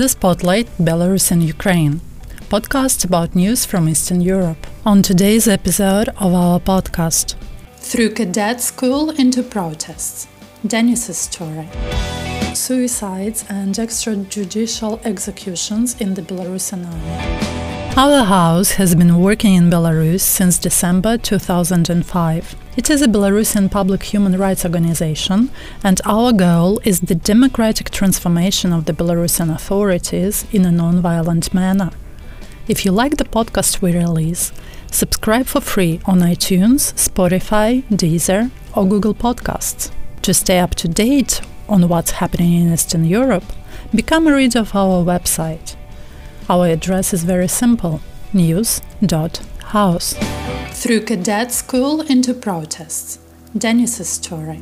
the spotlight, Belarus and Ukraine. Podcast about news from Eastern Europe. On today's episode of our podcast, Through Cadet School into Protests Denis's story. Suicides and extrajudicial executions in the Belarusian army. Our house has been working in Belarus since December 2005. It is a Belarusian public human rights organization, and our goal is the democratic transformation of the Belarusian authorities in a non-violent manner. If you like the podcast we release, subscribe for free on iTunes, Spotify, Deezer, or Google Podcasts. To stay up to date on what's happening in Eastern Europe, become a reader of our website our address is very simple news.house. Through cadet school into protests. Denis's story.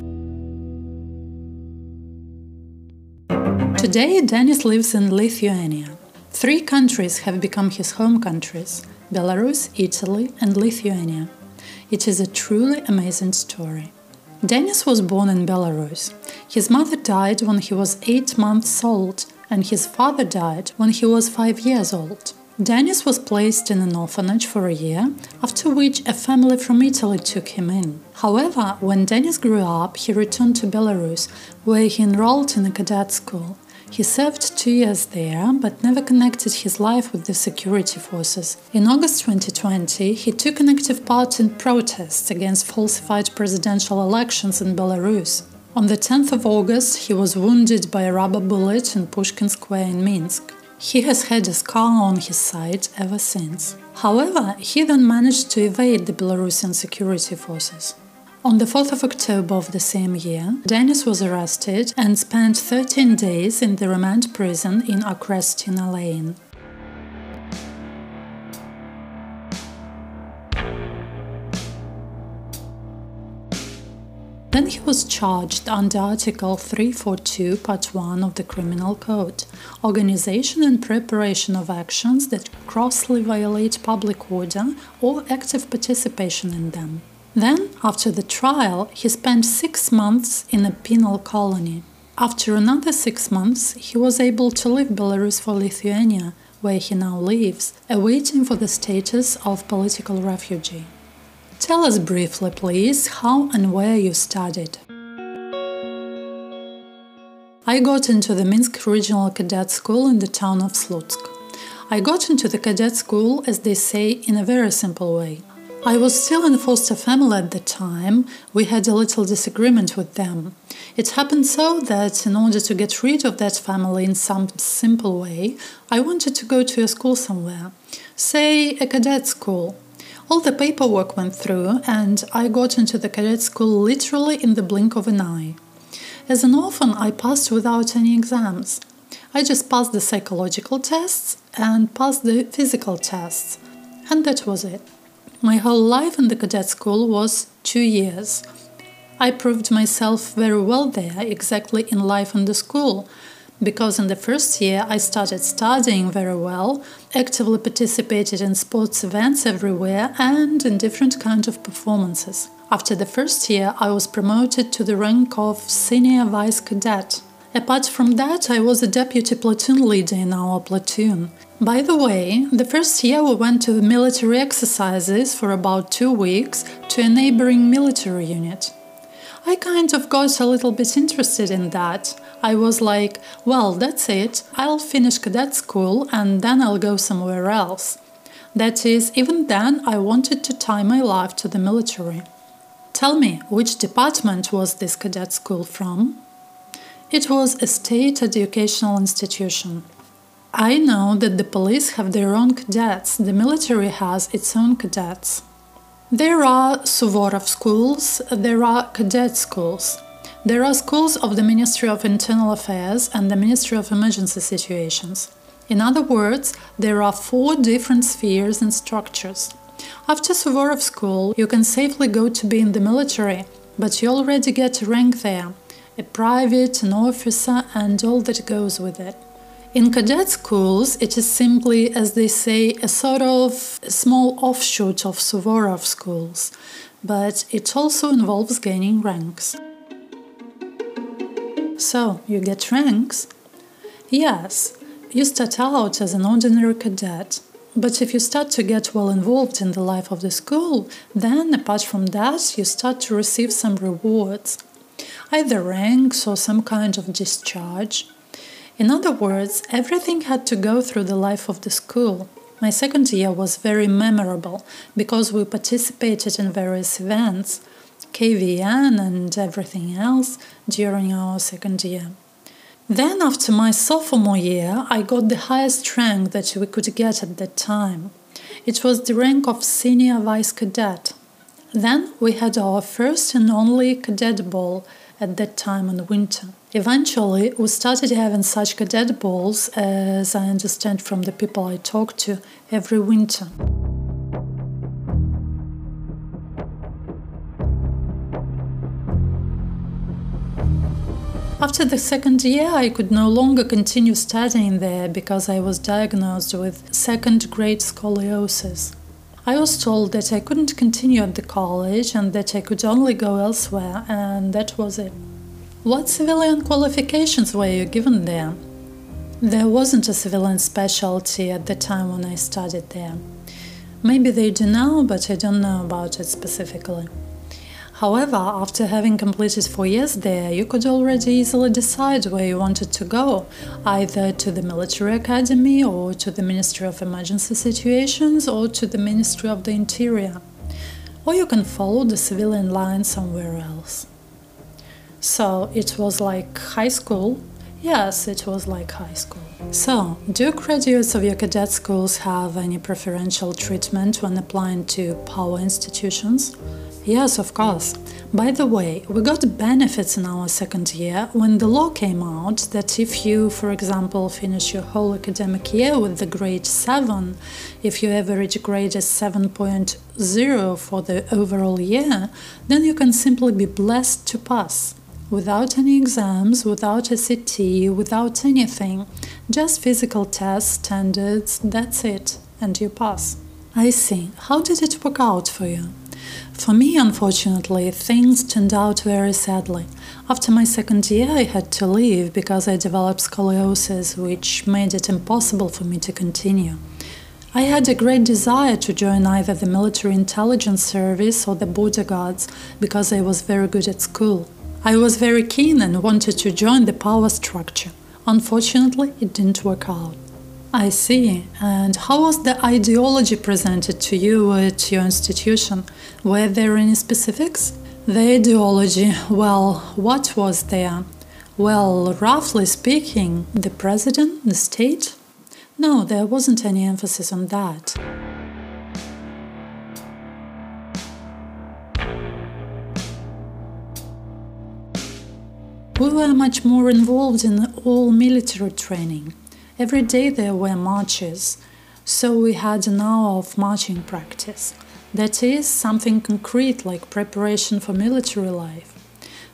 Today, Denis lives in Lithuania. Three countries have become his home countries Belarus, Italy, and Lithuania. It is a truly amazing story. Denis was born in Belarus. His mother died when he was eight months old and his father died when he was five years old. Denis was placed in an orphanage for a year, after which a family from Italy took him in. However, when Dennis grew up, he returned to Belarus, where he enrolled in a cadet school. He served two years there, but never connected his life with the security forces. In August 2020, he took an active part in protests against falsified presidential elections in Belarus. On the 10th of August, he was wounded by a rubber bullet in Pushkin Square in Minsk. He has had a scar on his side ever since. However, he then managed to evade the Belarusian security forces. On the 4th of October of the same year, Denis was arrested and spent 13 days in the remand prison in Okrestina Lane. Then he was charged under Article 342, Part 1 of the Criminal Code Organization and preparation of actions that grossly violate public order or active participation in them. Then, after the trial, he spent six months in a penal colony. After another six months, he was able to leave Belarus for Lithuania, where he now lives, awaiting for the status of political refugee. Tell us briefly, please, how and where you studied. I got into the Minsk Regional Cadet School in the town of Slutsk. I got into the cadet school, as they say, in a very simple way. I was still in foster family at the time. We had a little disagreement with them. It happened so that, in order to get rid of that family in some simple way, I wanted to go to a school somewhere, say a cadet school. All the paperwork went through, and I got into the cadet school literally in the blink of an eye. As an orphan, I passed without any exams. I just passed the psychological tests and passed the physical tests, and that was it. My whole life in the cadet school was two years. I proved myself very well there, exactly in life in the school, because in the first year I started studying very well, actively participated in sports events everywhere and in different kind of performances. After the first year, I was promoted to the rank of senior vice cadet. Apart from that, I was a deputy platoon leader in our platoon. By the way, the first year we went to military exercises for about two weeks to a neighboring military unit. I kind of got a little bit interested in that. I was like, well, that's it, I'll finish cadet school and then I'll go somewhere else. That is, even then, I wanted to tie my life to the military. Tell me, which department was this cadet school from? It was a state educational institution. I know that the police have their own cadets, the military has its own cadets. There are Suvorov schools, there are cadet schools. There are schools of the Ministry of Internal Affairs and the Ministry of Emergency Situations. In other words, there are four different spheres and structures. After Suvorov school, you can safely go to be in the military, but you already get a rank there a private, an officer, and all that goes with it. In cadet schools, it is simply, as they say, a sort of small offshoot of Suvorov schools, but it also involves gaining ranks. So, you get ranks? Yes, You start out as an ordinary cadet, but if you start to get well involved in the life of the school, then apart from that, you start to receive some rewards, either ranks or some kind of discharge. In other words, everything had to go through the life of the school. My second year was very memorable because we participated in various events, KVN and everything else during our second year. Then, after my sophomore year, I got the highest rank that we could get at that time. It was the rank of senior vice cadet. Then we had our first and only cadet ball at that time in winter. Eventually, we started having such cadet balls, as I understand from the people I talked to, every winter. After the second year, I could no longer continue studying there because I was diagnosed with second grade scoliosis. I was told that I couldn't continue at the college and that I could only go elsewhere, and that was it. What civilian qualifications were you given there? There wasn't a civilian specialty at the time when I studied there. Maybe they do now, but I don't know about it specifically. However, after having completed four years there, you could already easily decide where you wanted to go, either to the military academy, or to the Ministry of Emergency Situations, or to the Ministry of the Interior. Or you can follow the civilian line somewhere else. So it was like high school. Yes, it was like high school. So, do graduates of your cadet schools have any preferential treatment when applying to power institutions? Yes, of course. By the way, we got benefits in our second year when the law came out that if you, for example, finish your whole academic year with the grade 7, if your average grade is 7.0 for the overall year, then you can simply be blessed to pass. Without any exams, without a CT, without anything, just physical tests, standards, that's it, and you pass. I see. How did it work out for you? For me, unfortunately, things turned out very sadly. After my second year, I had to leave because I developed scoliosis, which made it impossible for me to continue. I had a great desire to join either the military intelligence service or the border guards because I was very good at school. I was very keen and wanted to join the power structure. Unfortunately, it didn't work out. I see. And how was the ideology presented to you at your institution? Were there any specifics? The ideology, well, what was there? Well, roughly speaking, the president, the state? No, there wasn't any emphasis on that. We were much more involved in all military training. Every day there were marches, so we had an hour of marching practice. That is, something concrete like preparation for military life.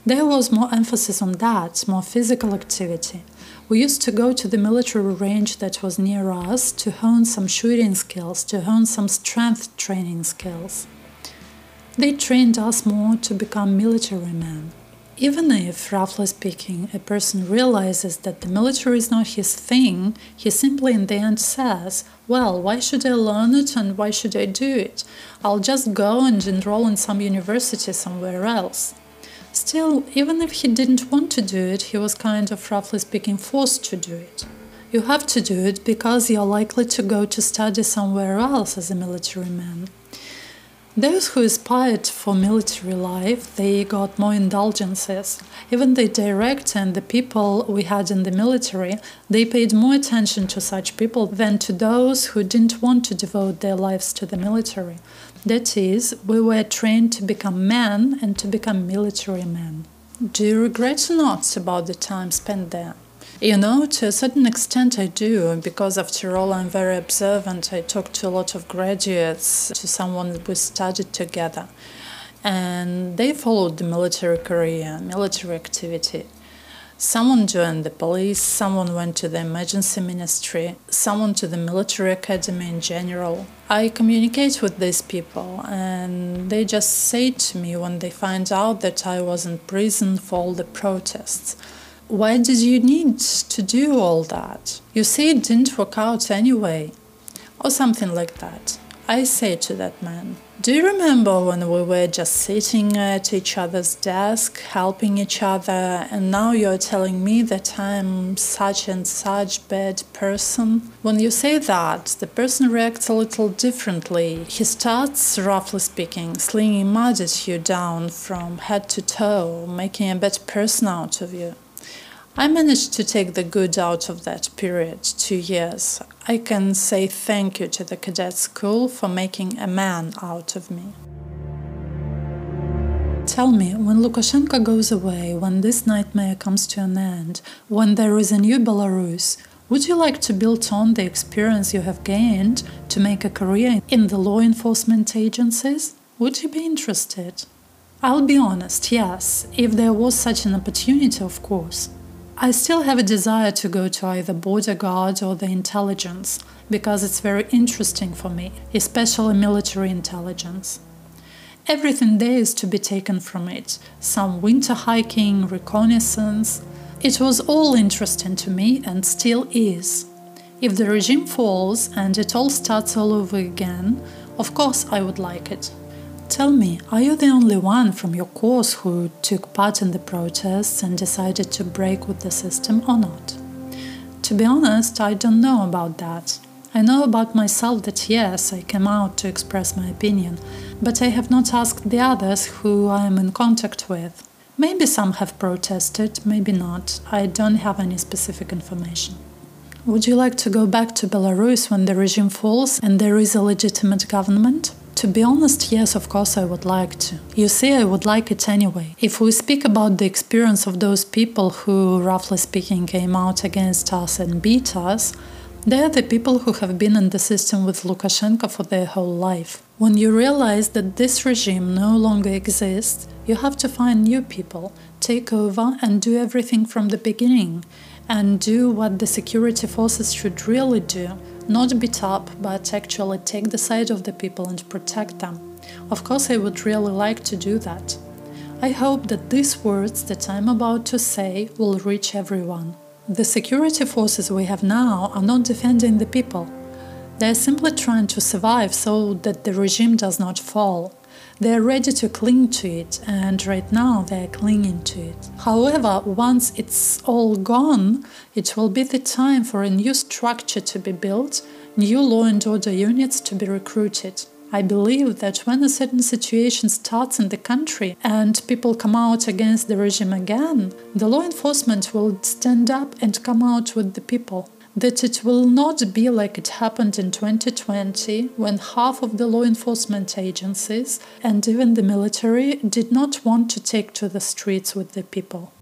There was more emphasis on that, more physical activity. We used to go to the military range that was near us to hone some shooting skills, to hone some strength training skills. They trained us more to become military men. Even if, roughly speaking, a person realizes that the military is not his thing, he simply in the end says, Well, why should I learn it and why should I do it? I'll just go and enroll in some university somewhere else. Still, even if he didn't want to do it, he was kind of, roughly speaking, forced to do it. You have to do it because you're likely to go to study somewhere else as a military man. Those who aspired for military life, they got more indulgences. Even the direct and the people we had in the military, they paid more attention to such people than to those who didn't want to devote their lives to the military. That is, we were trained to become men and to become military men. Do you regret not about the time spent there? You know, to a certain extent, I do, because after all, I'm very observant. I talk to a lot of graduates, to someone we studied together, and they followed the military career, military activity. Someone joined the police, someone went to the emergency ministry, someone to the military academy in general. I communicate with these people, and they just say to me when they find out that I was in prison for all the protests Why did you need to do all that? You say it didn't work out anyway. Or something like that. I say to that man, Do you remember when we were just sitting at each other's desk, helping each other, and now you're telling me that I'm such and such bad person? When you say that, the person reacts a little differently. He starts, roughly speaking, slinging mud at you down from head to toe, making a bad person out of you. I managed to take the good out of that period, two years. I can say thank you to the cadet school for making a man out of me. Tell me, when Lukashenko goes away, when this nightmare comes to an end, when there is a new Belarus, would you like to build on the experience you have gained to make a career in the law enforcement agencies? Would you be interested? I'll be honest, yes, if there was such an opportunity, of course. I still have a desire to go to either border guard or the intelligence because it's very interesting for me, especially military intelligence. Everything there is to be taken from it some winter hiking, reconnaissance. It was all interesting to me and still is. If the regime falls and it all starts all over again, of course I would like it. Tell me, are you the only one from your course who took part in the protests and decided to break with the system or not? To be honest, I don't know about that. I know about myself that yes, I came out to express my opinion, but I have not asked the others who I am in contact with. Maybe some have protested, maybe not. I don't have any specific information. Would you like to go back to Belarus when the regime falls and there is a legitimate government? To be honest, yes, of course, I would like to. You see, I would like it anyway. If we speak about the experience of those people who, roughly speaking, came out against us and beat us, they are the people who have been in the system with Lukashenko for their whole life. When you realize that this regime no longer exists, you have to find new people, take over, and do everything from the beginning, and do what the security forces should really do not beat up, but actually take the side of the people and protect them. Of course, I would really like to do that. I hope that these words that I'm about to say will reach everyone. The security forces we have now are not defending the people. They are simply trying to survive so that the regime does not fall. They are ready to cling to it, and right now they are clinging to it. However, once it's all gone, it will be the time for a new structure to be built, new law and order units to be recruited. I believe that when a certain situation starts in the country and people come out against the regime again, the law enforcement will stand up and come out with the people that it will not be like it happened in 2020 when half of the law enforcement agencies and even the military did not want to take to the streets with the people.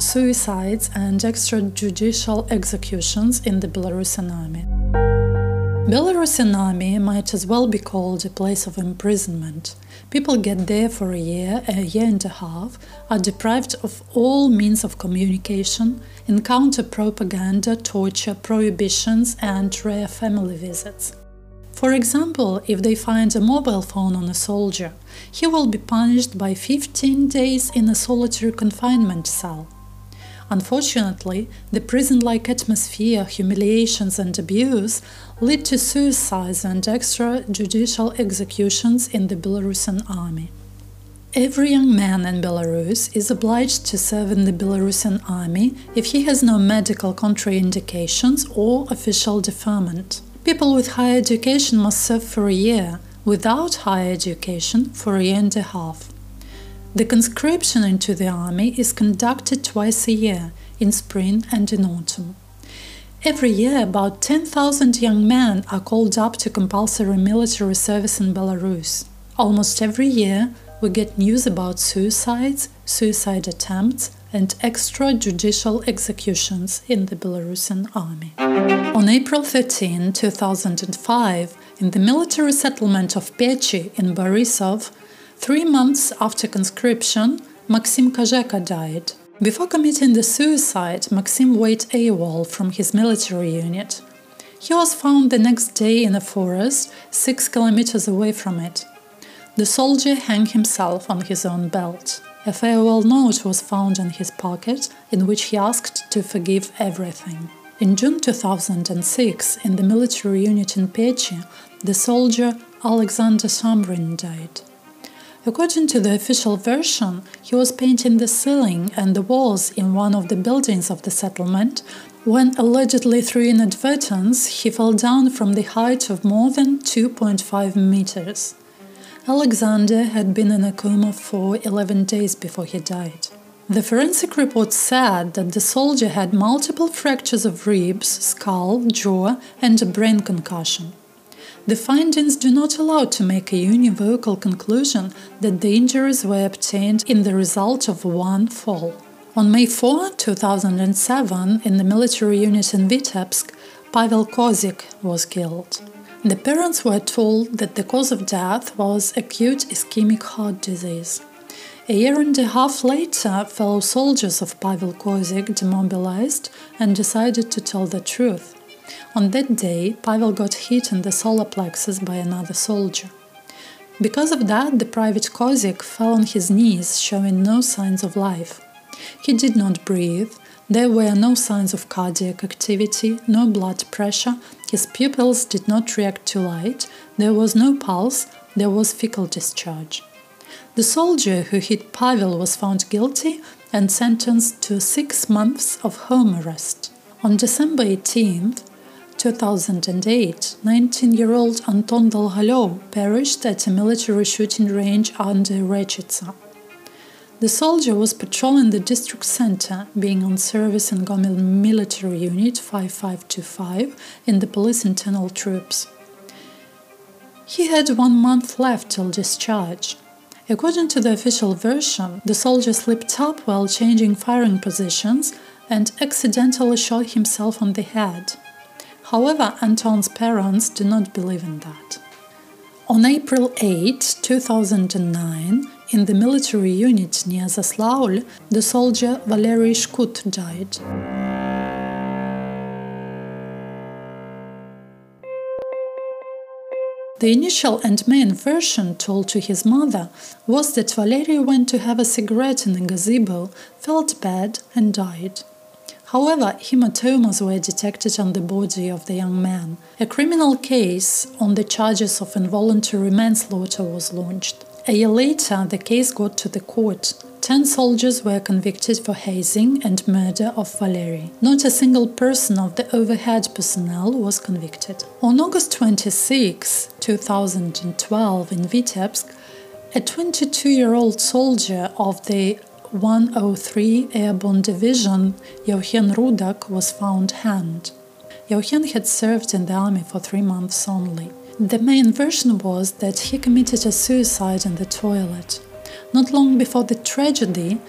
Suicides and extrajudicial executions in the Belarusian army. Belarusian army might as well be called a place of imprisonment. People get there for a year, a year and a half, are deprived of all means of communication, encounter propaganda, torture, prohibitions, and rare family visits. For example, if they find a mobile phone on a soldier, he will be punished by 15 days in a solitary confinement cell. Unfortunately, the prison like atmosphere, humiliations, and abuse lead to suicides and extrajudicial executions in the Belarusian army. Every young man in Belarus is obliged to serve in the Belarusian army if he has no medical contraindications or official deferment. People with higher education must serve for a year, without higher education for a year and a half. The conscription into the army is conducted twice a year, in spring and in autumn. Every year, about 10,000 young men are called up to compulsory military service in Belarus. Almost every year, we get news about suicides, suicide attempts, and extrajudicial executions in the Belarusian army. On April 13, 2005, in the military settlement of Pechi in Borisov, three months after conscription, Maxim Kazheka died. Before committing the suicide, Maxim went AWOL from his military unit. He was found the next day in a forest, six kilometers away from it. The soldier hung himself on his own belt. A farewell note was found in his pocket in which he asked to forgive everything. In June 2006, in the military unit in Pechi, the soldier Alexander Samrin died. According to the official version, he was painting the ceiling and the walls in one of the buildings of the settlement when, allegedly through inadvertence, he fell down from the height of more than 2.5 meters. Alexander had been in a coma for 11 days before he died. The forensic report said that the soldier had multiple fractures of ribs, skull, jaw, and a brain concussion. The findings do not allow to make a univocal conclusion that the injuries were obtained in the result of one fall. On May 4, 2007, in the military unit in Vitebsk, Pavel Kozik was killed. The parents were told that the cause of death was acute ischemic heart disease. A year and a half later, fellow soldiers of Pavel Kozik demobilized and decided to tell the truth. On that day, Pavel got hit in the solar plexus by another soldier. Because of that, the private Kozik fell on his knees, showing no signs of life. He did not breathe, there were no signs of cardiac activity, no blood pressure, his pupils did not react to light, there was no pulse, there was fecal discharge. The soldier who hit Pavel was found guilty and sentenced to six months of home arrest. On December 18th, 2008, 19-year-old Anton Dolgolov perished at a military shooting range under Rechitsa. The soldier was patrolling the district center, being on service in Gomel Military Unit 5525 in the police internal troops. He had one month left till discharge. According to the official version, the soldier slipped up while changing firing positions and accidentally shot himself on the head. However, Anton's parents do not believe in that. On April 8, 2009, in the military unit near Zaslaul, the soldier Valery Shkut died. The initial and main version told to his mother was that Valery went to have a cigarette in the gazebo, felt bad, and died. However, hematomas were detected on the body of the young man. A criminal case on the charges of involuntary manslaughter was launched. A year later, the case got to the court. Ten soldiers were convicted for hazing and murder of Valery. Not a single person of the overhead personnel was convicted. On August 26, 2012, in Vitebsk, a 22 year old soldier of the 103 Airborne Division, Yevhen Rudak, was found hanged. Yevhen had served in the army for three months only. The main version was that he committed a suicide in the toilet. Not long before the tragedy,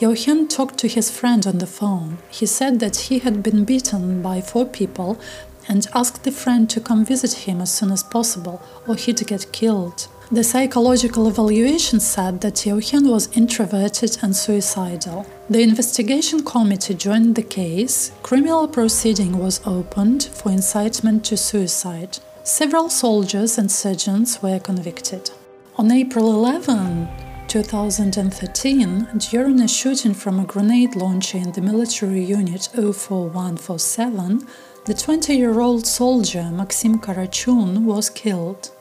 Yevhen talked to his friend on the phone. He said that he had been beaten by four people and asked the friend to come visit him as soon as possible or he'd get killed. The psychological evaluation said that Yevhen was introverted and suicidal. The investigation committee joined the case. Criminal proceeding was opened for incitement to suicide. Several soldiers and sergeants were convicted. On April 11, 2013, during a shooting from a grenade launcher in the military unit 04147, the 20 year old soldier Maxim Karachun was killed.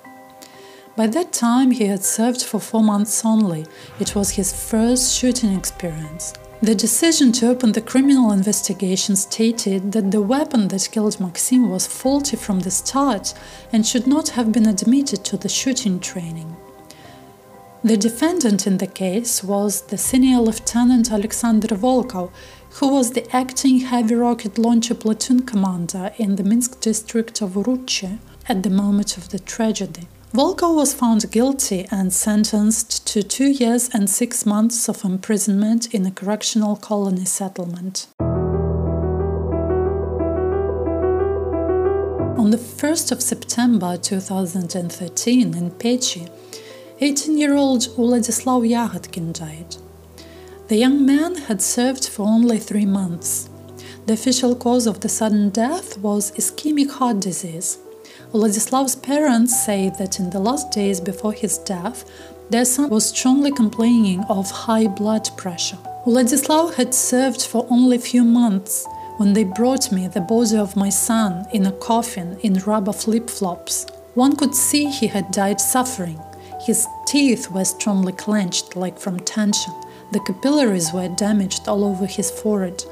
By that time, he had served for four months only. It was his first shooting experience. The decision to open the criminal investigation stated that the weapon that killed Maxim was faulty from the start and should not have been admitted to the shooting training. The defendant in the case was the senior lieutenant Alexander Volkov, who was the acting heavy rocket launcher platoon commander in the Minsk district of Uruchi at the moment of the tragedy. Volkov was found guilty and sentenced to two years and six months of imprisonment in a correctional colony settlement. On the 1st of September 2013 in Pechi, 18 year old Vladislav Yagodkin died. The young man had served for only three months. The official cause of the sudden death was ischemic heart disease. Vladislav's parents say that in the last days before his death, their son was strongly complaining of high blood pressure. Vladislav had served for only a few months when they brought me the body of my son in a coffin in rubber flip flops. One could see he had died suffering. His teeth were strongly clenched, like from tension. The capillaries were damaged all over his forehead.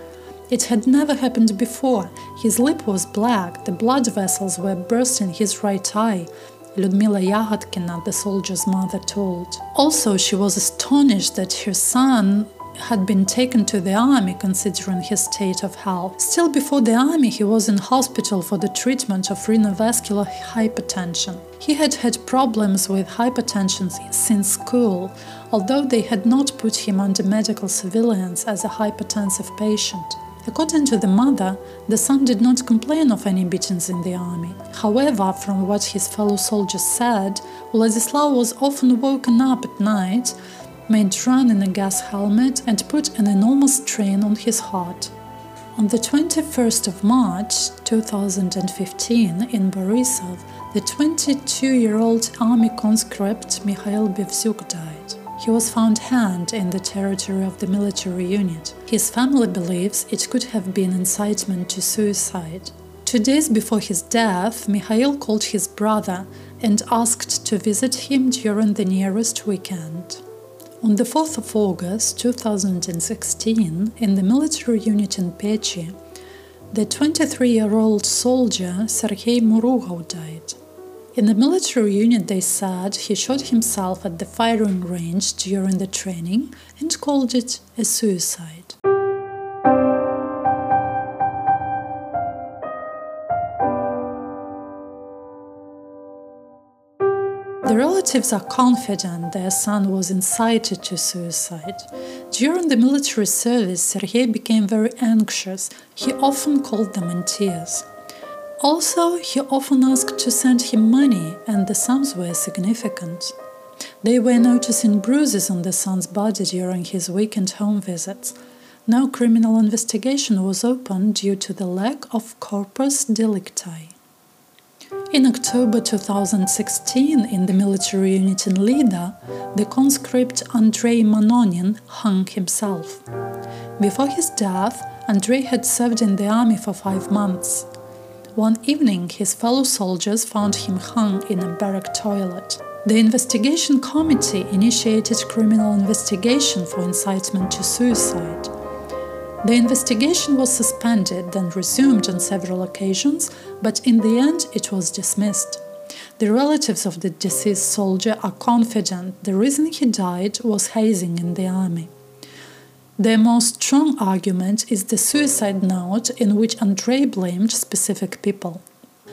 It had never happened before. His lip was black, the blood vessels were burst in his right eye. Ludmila Yagodkina, the soldier's mother, told. Also, she was astonished that her son had been taken to the army considering his state of health. Still before the army, he was in hospital for the treatment of renovascular hypertension. He had had problems with hypertension since school, although they had not put him under medical surveillance as a hypertensive patient. According to the mother, the son did not complain of any beatings in the army. However, from what his fellow soldiers said, Vladislav was often woken up at night made run in a gas helmet and put an enormous strain on his heart. On the 21st of March 2015 in Borisov, the 22-year-old army conscript Mikhail Bevzyuk died. He was found hanged in the territory of the military unit. His family believes it could have been incitement to suicide. Two days before his death, Mikhail called his brother and asked to visit him during the nearest weekend. On the 4th of August 2016, in the military unit in Pechi, the 23 year old soldier Sergei Murugov died. In the military unit, they said he shot himself at the firing range during the training and called it a suicide. The relatives are confident their son was incited to suicide. During the military service, Sergei became very anxious. He often called them in tears. Also, he often asked to send him money, and the sums were significant. They were noticing bruises on the son's body during his weekend home visits. No criminal investigation was opened due to the lack of corpus delicti. In October 2016, in the military unit in Lida, the conscript Andrei Manonin hung himself. Before his death, Andrei had served in the army for five months. One evening, his fellow soldiers found him hung in a barrack toilet. The investigation committee initiated criminal investigation for incitement to suicide. The investigation was suspended, then resumed on several occasions, but in the end it was dismissed. The relatives of the deceased soldier are confident the reason he died was hazing in the army. Their most strong argument is the suicide note in which Andrei blamed specific people.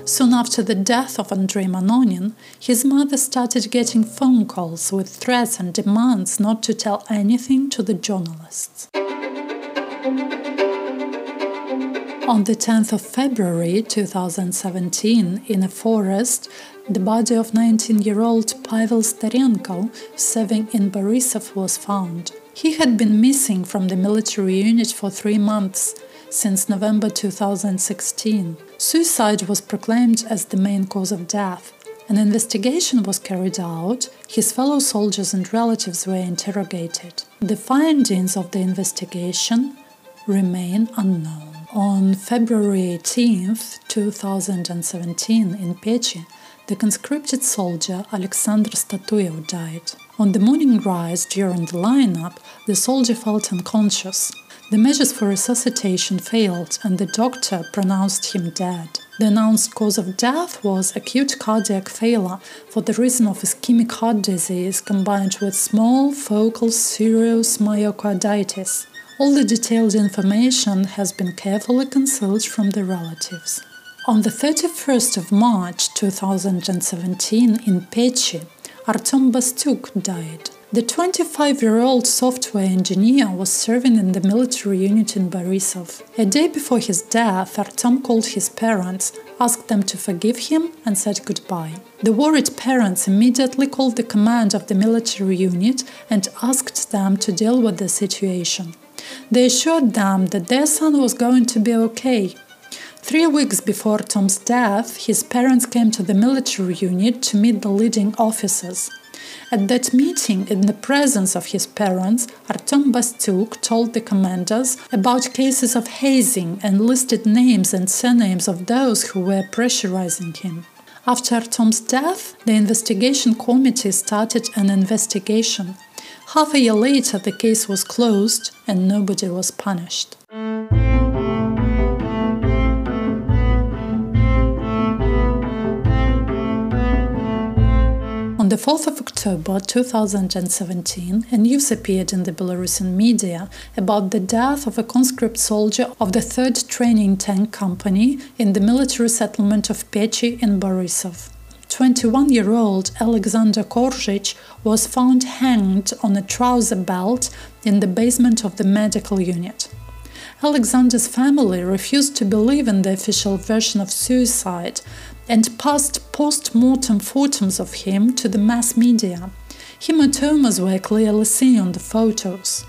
Soon after the death of Andrei Manonin, his mother started getting phone calls with threats and demands not to tell anything to the journalists. On the 10th of February 2017, in a forest, the body of 19 year old Pavel Starenko, serving in Borisov, was found. He had been missing from the military unit for three months, since November 2016. Suicide was proclaimed as the main cause of death. An investigation was carried out, his fellow soldiers and relatives were interrogated. The findings of the investigation remain unknown. On February 18, 2017, in Pechi, the conscripted soldier Alexander Statuev died. On the morning rise during the lineup, the soldier felt unconscious. The measures for resuscitation failed and the doctor pronounced him dead. The announced cause of death was acute cardiac failure for the reason of ischemic heart disease combined with small focal serous myocarditis. All the detailed information has been carefully concealed from the relatives. On the 31st of March 2017 in Pechi, Artem Bastyuk died. The 25 year old software engineer was serving in the military unit in Borisov. A day before his death, Artem called his parents, asked them to forgive him, and said goodbye. The worried parents immediately called the command of the military unit and asked them to deal with the situation. They assured them that their son was going to be okay. Three weeks before Tom's death, his parents came to the military unit to meet the leading officers. At that meeting, in the presence of his parents, Artem Bastyuk told the commanders about cases of hazing and listed names and surnames of those who were pressurizing him. After Artem's death, the investigation committee started an investigation. Half a year later, the case was closed and nobody was punished. The 4th of October 2017, a news appeared in the Belarusian media about the death of a conscript soldier of the 3rd Training Tank Company in the military settlement of Pechi in Borisov. 21 year old Alexander Korzych was found hanged on a trouser belt in the basement of the medical unit. Alexander's family refused to believe in the official version of suicide and passed post mortem photos of him to the mass media. Hematomas were clearly seen on the photos.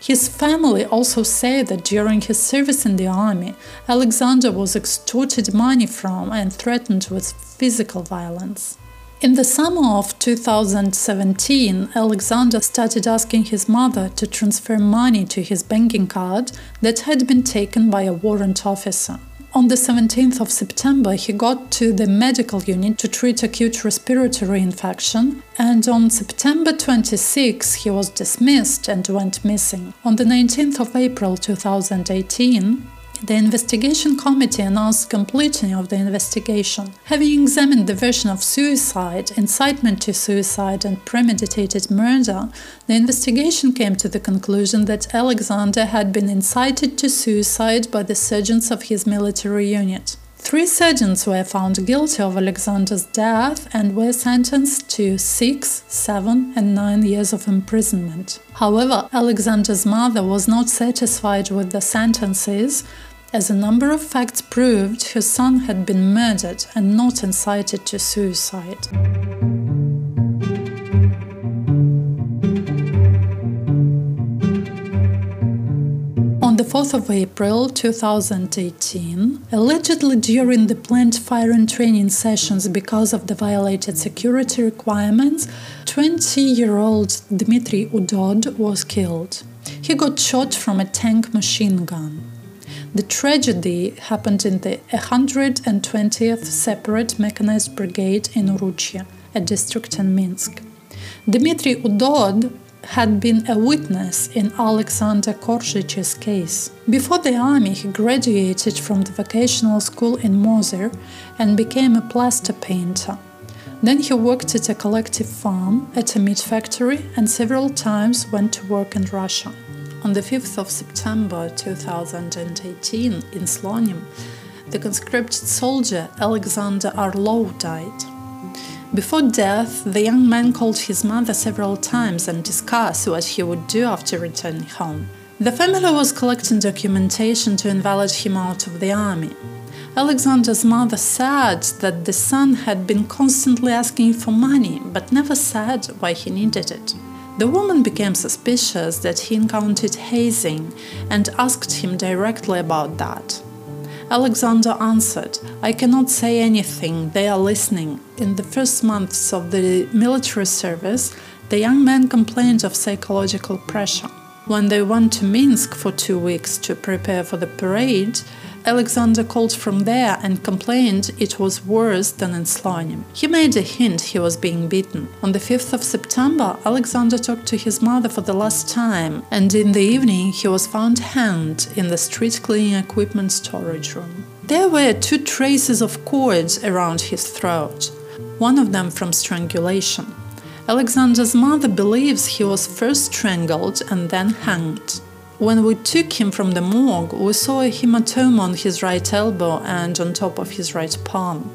His family also said that during his service in the army, Alexander was extorted money from and threatened with physical violence. In the summer of 2017, Alexander started asking his mother to transfer money to his banking card that had been taken by a warrant officer. On the 17th of September, he got to the medical unit to treat acute respiratory infection, and on September 26, he was dismissed and went missing. On the 19th of April 2018, the investigation committee announced completion of the investigation. Having examined the version of suicide, incitement to suicide, and premeditated murder, the investigation came to the conclusion that Alexander had been incited to suicide by the sergeants of his military unit. Three sergeants were found guilty of Alexander's death and were sentenced to six, seven, and nine years of imprisonment. However, Alexander's mother was not satisfied with the sentences as a number of facts proved her son had been murdered and not incited to suicide. On the 4th of April 2018, allegedly during the planned fire and training sessions because of the violated security requirements, 20 year old Dmitry Udod was killed. He got shot from a tank machine gun. The tragedy happened in the 120th Separate Mechanized Brigade in Uruchia, a district in Minsk. Dmitry Udod had been a witness in Alexander Korzych's case. Before the army, he graduated from the vocational school in Mozyr and became a plaster painter. Then he worked at a collective farm, at a meat factory, and several times went to work in Russia. On the 5th of September 2018 in Slonim, the conscripted soldier Alexander Orlov died. Before death, the young man called his mother several times and discussed what he would do after returning home. The family was collecting documentation to invalid him out of the army. Alexander's mother said that the son had been constantly asking for money, but never said why he needed it. The woman became suspicious that he encountered hazing and asked him directly about that. Alexander answered, I cannot say anything, they are listening. In the first months of the military service, the young man complained of psychological pressure. When they went to Minsk for two weeks to prepare for the parade, Alexander called from there and complained it was worse than in Slonim. He made a hint he was being beaten. On the 5th of September, Alexander talked to his mother for the last time, and in the evening he was found hanged in the street cleaning equipment storage room. There were two traces of cords around his throat, one of them from strangulation. Alexander's mother believes he was first strangled and then hanged. When we took him from the morgue, we saw a hematoma on his right elbow and on top of his right palm.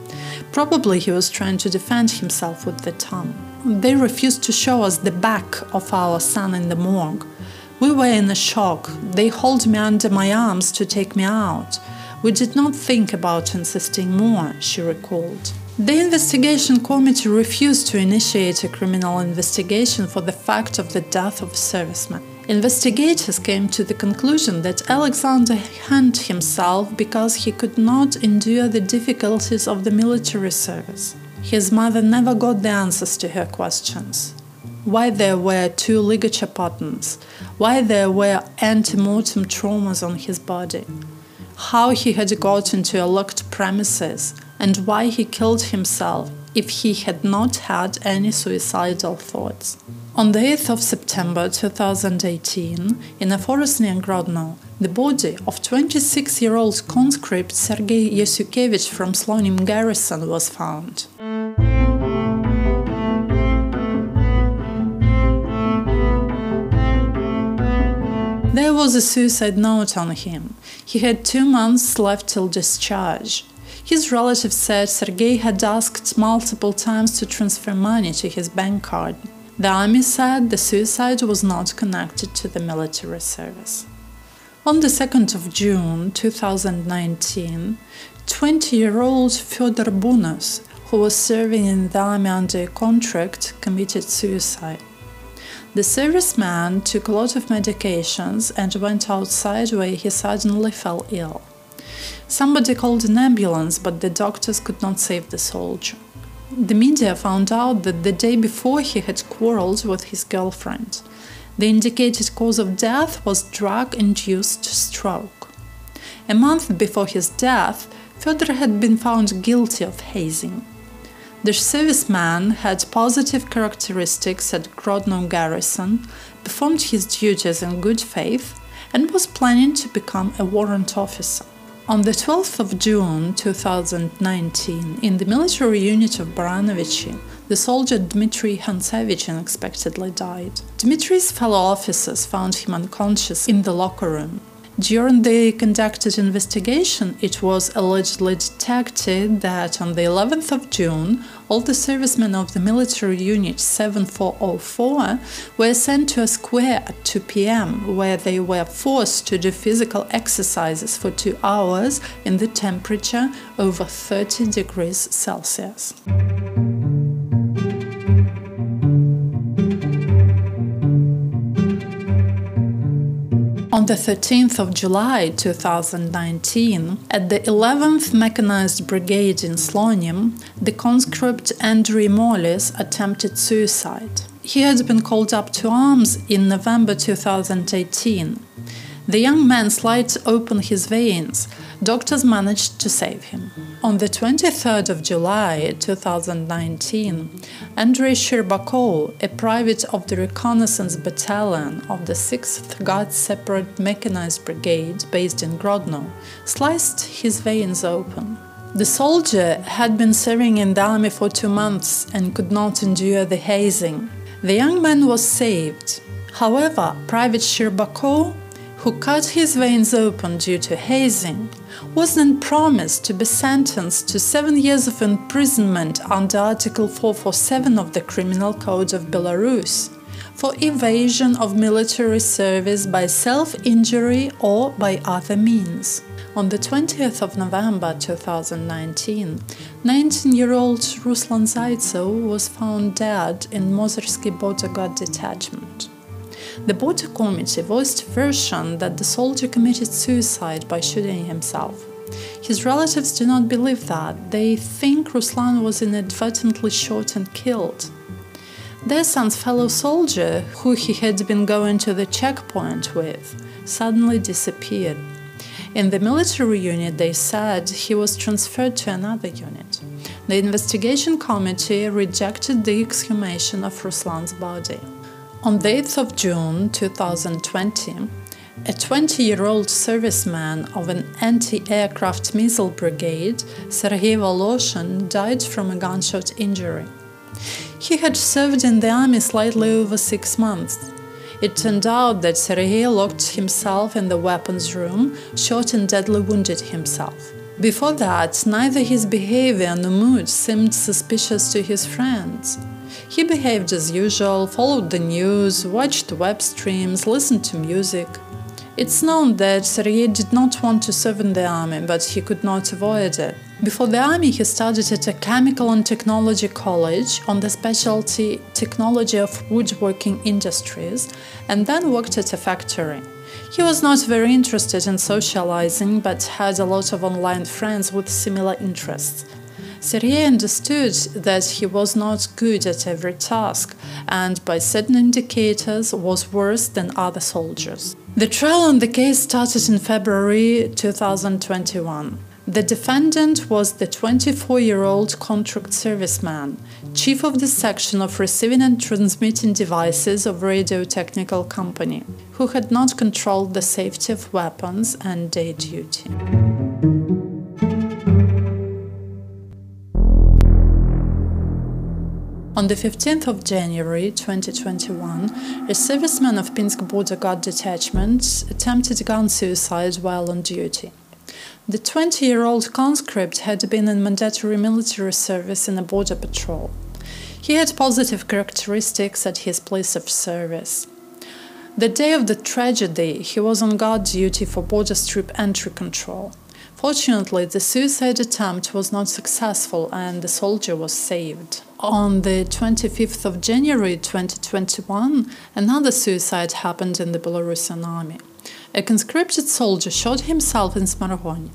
Probably he was trying to defend himself with the tongue. They refused to show us the back of our son in the morgue. We were in a shock. They held me under my arms to take me out. We did not think about insisting more, she recalled. The investigation committee refused to initiate a criminal investigation for the fact of the death of a serviceman. Investigators came to the conclusion that Alexander hanged himself because he could not endure the difficulties of the military service. His mother never got the answers to her questions. Why there were two ligature patterns, why there were ante mortem traumas on his body, how he had got into a locked premises, and why he killed himself if he had not had any suicidal thoughts. On the 8th of September 2018, in a forest near Grodno, the body of 26 year old conscript Sergei Yasukevich from Slonim garrison was found. There was a suicide note on him. He had two months left till discharge. His relatives said Sergei had asked multiple times to transfer money to his bank card. The army said the suicide was not connected to the military service. On the 2nd of June 2019, 20 year old Fyodor Bunos, who was serving in the army under a contract, committed suicide. The serviceman took a lot of medications and went outside where he suddenly fell ill. Somebody called an ambulance, but the doctors could not save the soldier. The media found out that the day before he had quarreled with his girlfriend. The indicated cause of death was drug induced stroke. A month before his death, Fyodor had been found guilty of hazing. The serviceman had positive characteristics at Grodno Garrison, performed his duties in good faith, and was planning to become a warrant officer. On the 12th of June 2019, in the military unit of Baranovichi, the soldier Dmitry Hantsevich unexpectedly died. Dmitry's fellow officers found him unconscious in the locker room. During the conducted investigation, it was allegedly detected that on the 11th of June, all the servicemen of the military unit 7404 were sent to a square at 2 pm, where they were forced to do physical exercises for two hours in the temperature over 30 degrees Celsius. On the 13th of July 2019, at the 11th Mechanized Brigade in Slonim, the conscript Andrei Molis attempted suicide. He had been called up to arms in November 2018. The young man slit open his veins. Doctors managed to save him. On the 23rd of July 2019, Andrei Sherbakov, a private of the Reconnaissance Battalion of the 6th Guards Separate Mechanized Brigade based in Grodno, sliced his veins open. The soldier had been serving in the army for two months and could not endure the hazing. The young man was saved. However, Private Sherbakov who cut his veins open due to hazing, was then promised to be sentenced to seven years of imprisonment under Article 447 of the Criminal Code of Belarus for evasion of military service by self injury or by other means. On the 20th of November 2019, 19 year old Ruslan Zaitsev was found dead in Mozyrsky Border Guard detachment. The border committee voiced version that the soldier committed suicide by shooting himself. His relatives do not believe that. They think Ruslan was inadvertently shot and killed. Their son's fellow soldier, who he had been going to the checkpoint with, suddenly disappeared. In the military unit, they said he was transferred to another unit. The investigation committee rejected the exhumation of Ruslan's body. On the 8th of June 2020, a 20 year old serviceman of an anti aircraft missile brigade, Sergei Voloshin, died from a gunshot injury. He had served in the army slightly over six months. It turned out that Sergei locked himself in the weapons room, shot and deadly wounded himself. Before that, neither his behavior nor mood seemed suspicious to his friends. He behaved as usual, followed the news, watched web streams, listened to music. It's known that Sergei did not want to serve in the army, but he could not avoid it. Before the army, he studied at a chemical and technology college on the specialty technology of woodworking industries and then worked at a factory. He was not very interested in socializing but had a lot of online friends with similar interests. Sergei understood that he was not good at every task and, by certain indicators, was worse than other soldiers. The trial on the case started in February 2021. The defendant was the 24 year old contract serviceman, chief of the section of receiving and transmitting devices of Radio Technical Company, who had not controlled the safety of weapons and day duty. On the 15th of January 2021, a serviceman of Pinsk Border Guard Detachment attempted gun suicide while on duty. The 20 year old conscript had been in mandatory military service in a border patrol. He had positive characteristics at his place of service. The day of the tragedy, he was on guard duty for border strip entry control. Fortunately, the suicide attempt was not successful and the soldier was saved. On the 25th of January 2021, another suicide happened in the Belarusian army a conscripted soldier shot himself in Smargony.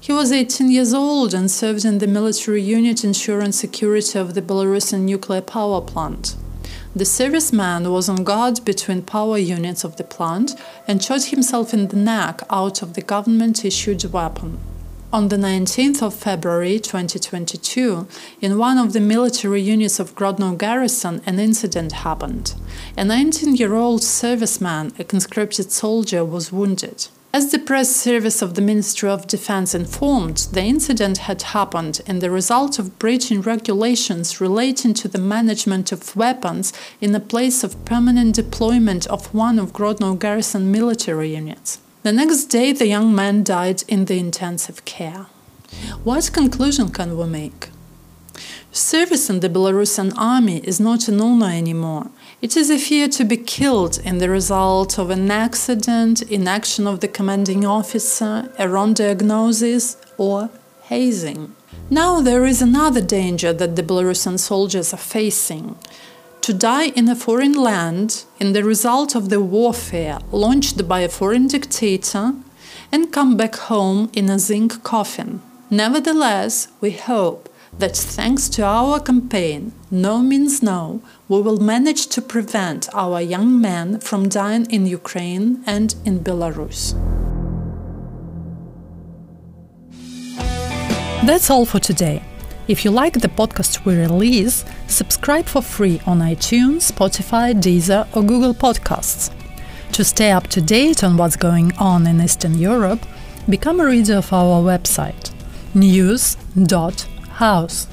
He was 18 years old and served in the military unit ensuring security of the Belarusian nuclear power plant. The serviceman was on guard between power units of the plant and shot himself in the neck out of the government issued weapon. On the 19th of February 2022, in one of the military units of Grodno garrison, an incident happened. A 19 year old serviceman, a conscripted soldier, was wounded. As the press service of the Ministry of Defense informed, the incident had happened in the result of breaching regulations relating to the management of weapons in a place of permanent deployment of one of Grodno garrison military units. The next day, the young man died in the intensive care. What conclusion can we make? Service in the Belarusian army is not an honor anymore. It is a fear to be killed in the result of an accident, inaction of the commanding officer, a wrong diagnosis, or hazing. Now there is another danger that the Belarusian soldiers are facing to die in a foreign land in the result of the warfare launched by a foreign dictator and come back home in a zinc coffin. Nevertheless, we hope that thanks to our campaign, No Means No, we will manage to prevent our young men from dying in Ukraine and in Belarus. That's all for today. If you like the podcast we release, subscribe for free on iTunes, Spotify, Deezer, or Google Podcasts. To stay up to date on what's going on in Eastern Europe, become a reader of our website news.house.